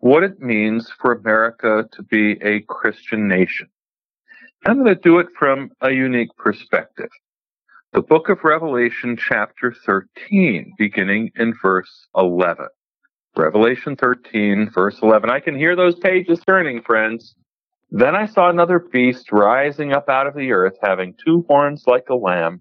what it means for America to be a Christian nation. I'm going to do it from a unique perspective. The book of Revelation, chapter 13, beginning in verse 11. Revelation 13, verse 11. I can hear those pages turning, friends. Then I saw another beast rising up out of the earth, having two horns like a lamb,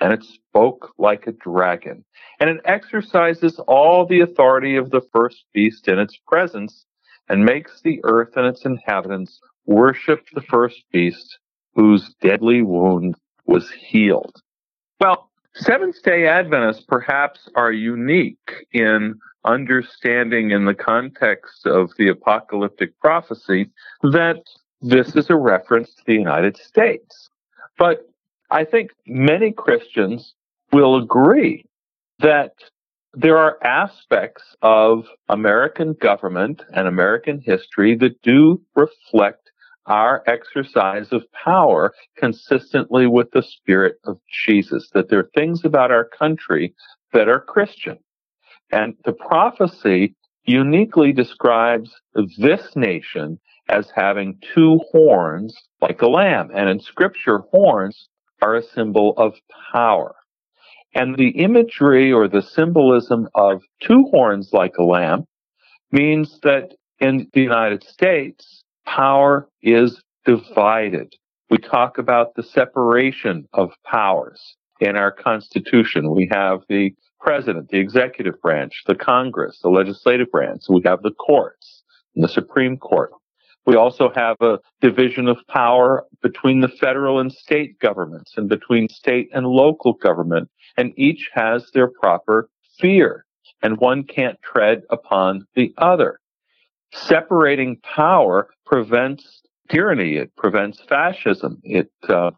and it spoke like a dragon. And it exercises all the authority of the first beast in its presence, and makes the earth and its inhabitants worship the first beast, whose deadly wound was healed. Well, Seventh day Adventists perhaps are unique in understanding in the context of the apocalyptic prophecy that this is a reference to the United States. But I think many Christians will agree that there are aspects of American government and American history that do reflect our exercise of power consistently with the spirit of Jesus, that there are things about our country that are Christian. And the prophecy uniquely describes this nation as having two horns like a lamb. And in scripture, horns are a symbol of power. And the imagery or the symbolism of two horns like a lamb means that in the United States, power is divided. We talk about the separation of powers in our Constitution. We have the president, the executive branch, the Congress, the legislative branch. We have the courts and the Supreme Court. We also have a division of power between the federal and state governments and between state and local government, and each has their proper sphere, and one can't tread upon the other. Separating power prevents tyranny. It prevents fascism. It uh,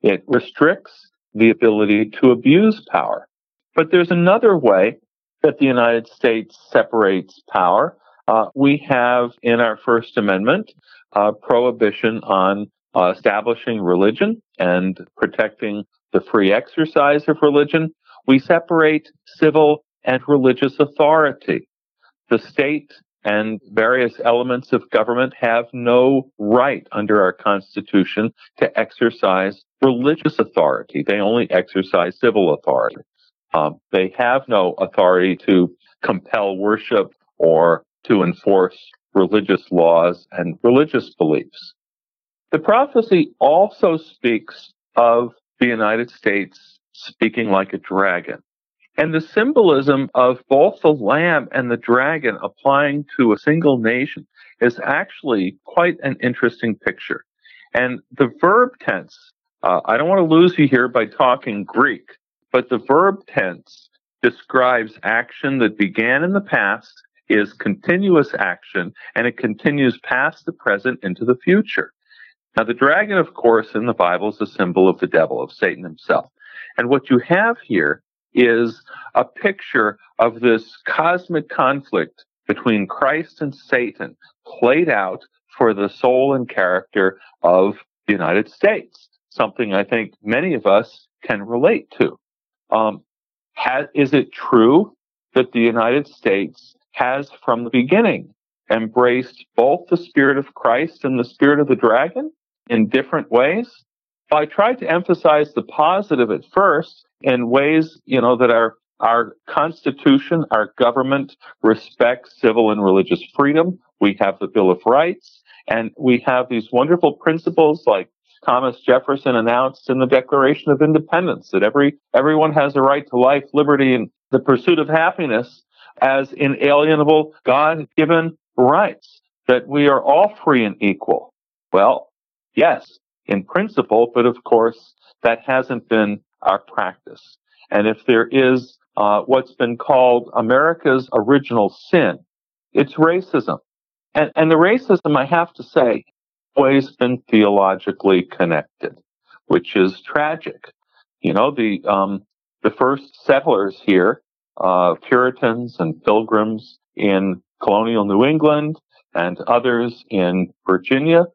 it restricts the ability to abuse power. But there's another way that the United States separates power, uh, we have in our First Amendment uh, prohibition on uh, establishing religion and protecting the free exercise of religion. We separate civil and religious authority. The state and various elements of government have no right under our Constitution to exercise religious authority. They only exercise civil authority. Um, they have no authority to compel worship or to enforce religious laws and religious beliefs. The prophecy also speaks of the United States speaking like a dragon. And the symbolism of both the lamb and the dragon applying to a single nation is actually quite an interesting picture. And the verb tense, uh, I don't want to lose you here by talking Greek, but the verb tense describes action that began in the past is continuous action and it continues past the present into the future. Now, the dragon, of course, in the Bible is a symbol of the devil, of Satan himself. And what you have here is a picture of this cosmic conflict between Christ and Satan played out for the soul and character of the United States, something I think many of us can relate to. Um, has, is it true that the United States has from the beginning embraced both the spirit of Christ and the spirit of the dragon in different ways. I tried to emphasize the positive at first in ways, you know, that our our constitution, our government respects civil and religious freedom. We have the Bill of Rights and we have these wonderful principles like Thomas Jefferson announced in the Declaration of Independence that every everyone has a right to life, liberty, and the pursuit of happiness as inalienable God given rights, that we are all free and equal. Well, yes, in principle, but of course, that hasn't been our practice. And if there is uh, what's been called America's original sin, it's racism. And, and the racism, I have to say, always been theologically connected, which is tragic. You know, the um, the first settlers here, uh, Puritans and Pilgrims in colonial New England and others in Virginia,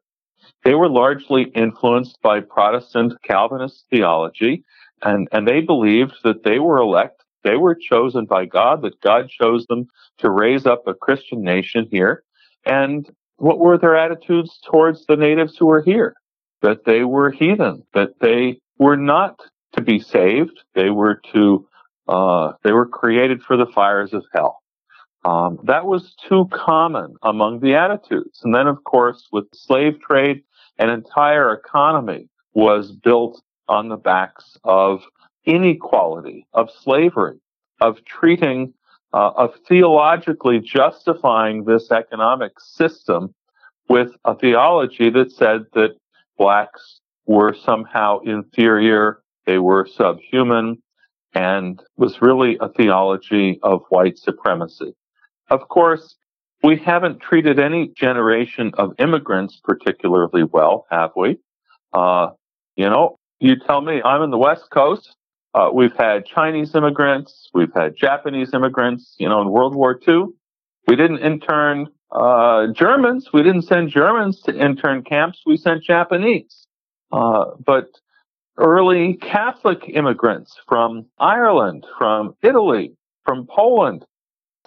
they were largely influenced by Protestant Calvinist theology, and, and they believed that they were elect, they were chosen by God, that God chose them to raise up a Christian nation here. And what were their attitudes towards the natives who were here? That they were heathen, that they were not to be saved, they were to, uh, they were created for the fires of hell. Um, that was too common among the attitudes. And then, of course, with slave trade, an entire economy was built on the backs of inequality, of slavery, of treating, uh, of theologically justifying this economic system with a theology that said that blacks were somehow inferior, they were subhuman, and was really a theology of white supremacy. Of course, we haven't treated any generation of immigrants particularly well, have we? Uh, you know, you tell me, I'm in the West Coast. Uh, we've had Chinese immigrants. We've had Japanese immigrants. You know, in World War II, we didn't intern uh, Germans. We didn't send Germans to intern camps. We sent Japanese. Uh, but early Catholic immigrants from Ireland, from Italy, from Poland,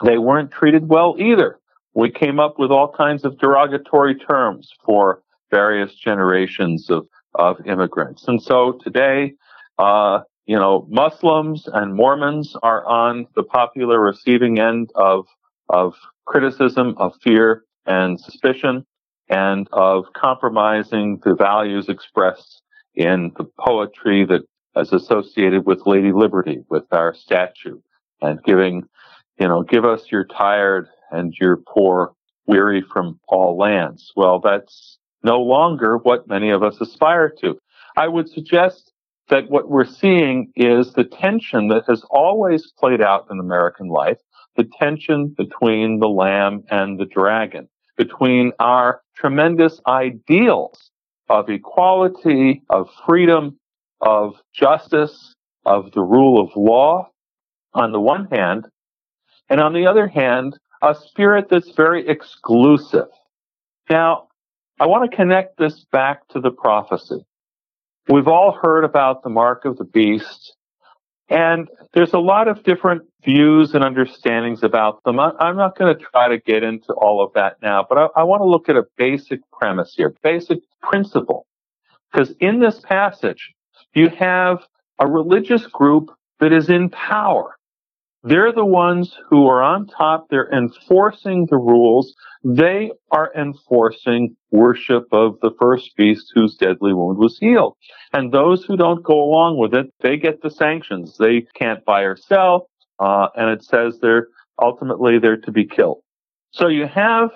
they weren't treated well either. We came up with all kinds of derogatory terms for various generations of, of immigrants. And so today, uh, you know, Muslims and Mormons are on the popular receiving end of, of criticism, of fear and suspicion, and of compromising the values expressed in the poetry that is associated with Lady Liberty, with our statue, and giving you know, give us your tired and your poor, weary from all lands. Well, that's no longer what many of us aspire to. I would suggest that what we're seeing is the tension that has always played out in American life, the tension between the lamb and the dragon, between our tremendous ideals of equality, of freedom, of justice, of the rule of law on the one hand, and on the other hand, a spirit that's very exclusive. Now, I want to connect this back to the prophecy. We've all heard about the mark of the beast, and there's a lot of different views and understandings about them. I'm not going to try to get into all of that now, but I, I want to look at a basic premise here, basic principle. Because in this passage, you have a religious group that is in power. They're the ones who are on top. They're enforcing the rules. They are enforcing worship of the first beast whose deadly wound was healed. And those who don't go along with it, they get the sanctions. They can't buy or sell. Uh, and it says they're ultimately they're to be killed. So you have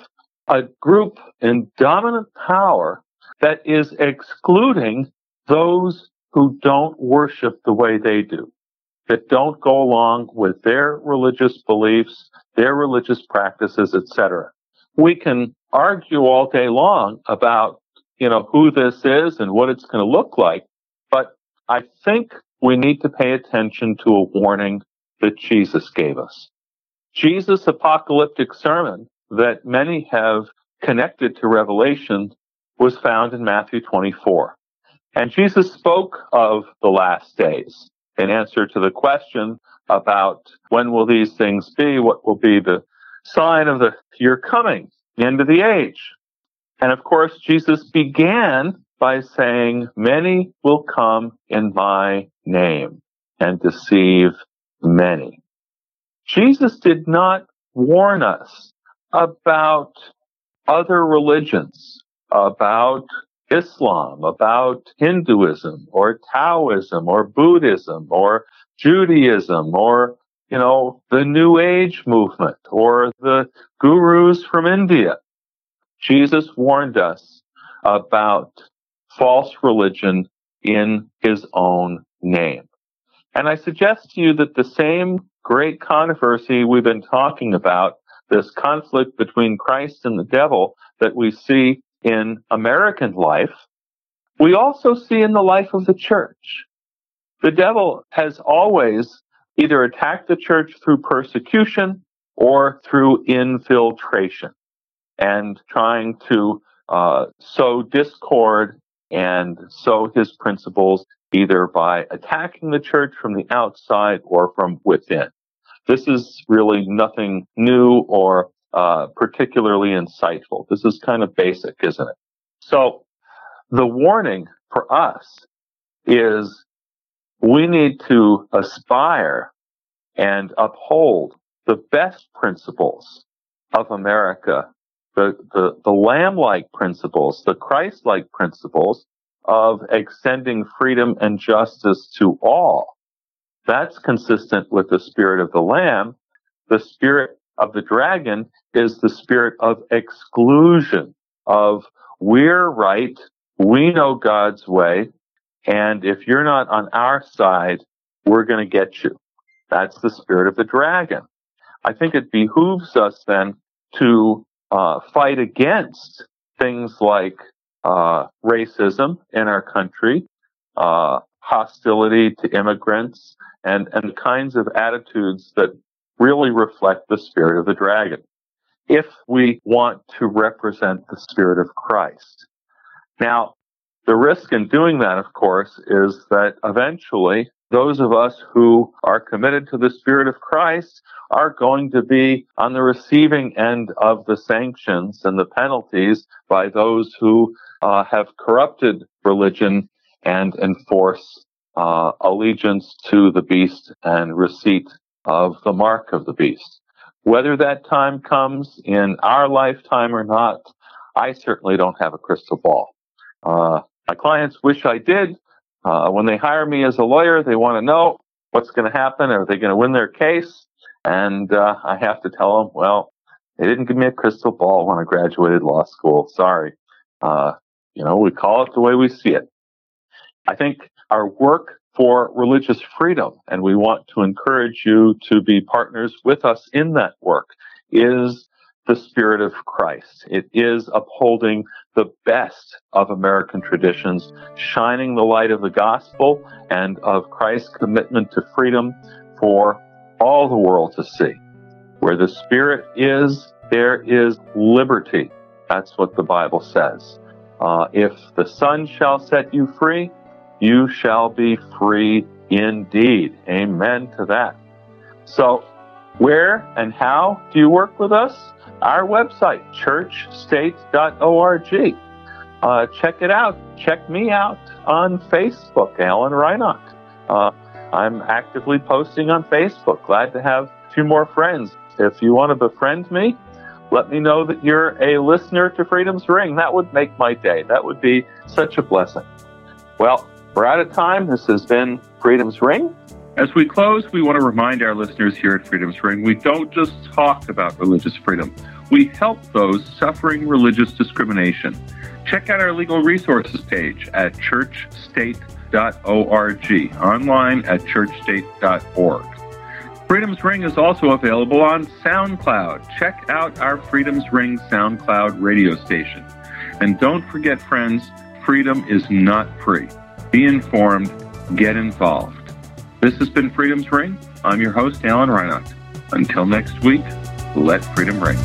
a group in dominant power that is excluding those who don't worship the way they do that don't go along with their religious beliefs, their religious practices, etc. We can argue all day long about, you know, who this is and what it's going to look like, but I think we need to pay attention to a warning that Jesus gave us. Jesus' apocalyptic sermon that many have connected to Revelation was found in Matthew 24. And Jesus spoke of the last days in answer to the question about when will these things be, what will be the sign of the your coming, the end of the age. And of course, Jesus began by saying, many will come in my name and deceive many. Jesus did not warn us about other religions, about Islam, about Hinduism or Taoism or Buddhism or Judaism or, you know, the New Age movement or the gurus from India. Jesus warned us about false religion in his own name. And I suggest to you that the same great controversy we've been talking about this conflict between Christ and the devil that we see in American life, we also see in the life of the church. The devil has always either attacked the church through persecution or through infiltration and trying to uh, sow discord and sow his principles either by attacking the church from the outside or from within. This is really nothing new or uh, particularly insightful. This is kind of basic, isn't it? So the warning for us is we need to aspire and uphold the best principles of America, the, the, the lamb-like principles, the Christ-like principles of extending freedom and justice to all. That's consistent with the spirit of the lamb. The spirit of the dragon is the spirit of exclusion of we're right. We know God's way. And if you're not on our side, we're going to get you. That's the spirit of the dragon. I think it behooves us then to uh, fight against things like uh, racism in our country, uh, hostility to immigrants, and, and the kinds of attitudes that really reflect the spirit of the dragon. If we want to represent the spirit of Christ. Now, the risk in doing that, of course, is that eventually those of us who are committed to the Spirit of Christ are going to be on the receiving end of the sanctions and the penalties by those who uh, have corrupted religion and enforce uh, allegiance to the beast and receipt of the mark of the beast. Whether that time comes in our lifetime or not, I certainly don't have a crystal ball. Uh, my clients wish I did, uh, when they hire me as a lawyer, they want to know what's going to happen. Are they going to win their case? And uh, I have to tell them, well, they didn't give me a crystal ball when I graduated law school. Sorry. Uh, you know, we call it the way we see it. I think our work for religious freedom, and we want to encourage you to be partners with us in that work, is the spirit of Christ. It is upholding the best of American traditions, shining the light of the gospel and of Christ's commitment to freedom for all the world to see. Where the Spirit is, there is liberty. That's what the Bible says. Uh, if the Son shall set you free, you shall be free indeed. Amen to that. So, where and how do you work with us? our website, churchstate.org. Uh, check it out. Check me out on Facebook, Alan Reinach. Uh, I'm actively posting on Facebook. Glad to have two more friends. If you want to befriend me, let me know that you're a listener to Freedom's Ring. That would make my day. That would be such a blessing. Well, we're out of time. This has been Freedom's Ring. As we close, we want to remind our listeners here at Freedom's Ring we don't just talk about religious freedom, we help those suffering religious discrimination. Check out our legal resources page at churchstate.org, online at churchstate.org. Freedom's Ring is also available on SoundCloud. Check out our Freedom's Ring SoundCloud radio station. And don't forget, friends, freedom is not free. Be informed, get involved. This has been Freedom's Ring. I'm your host, Alan Reinach. Until next week, let freedom ring.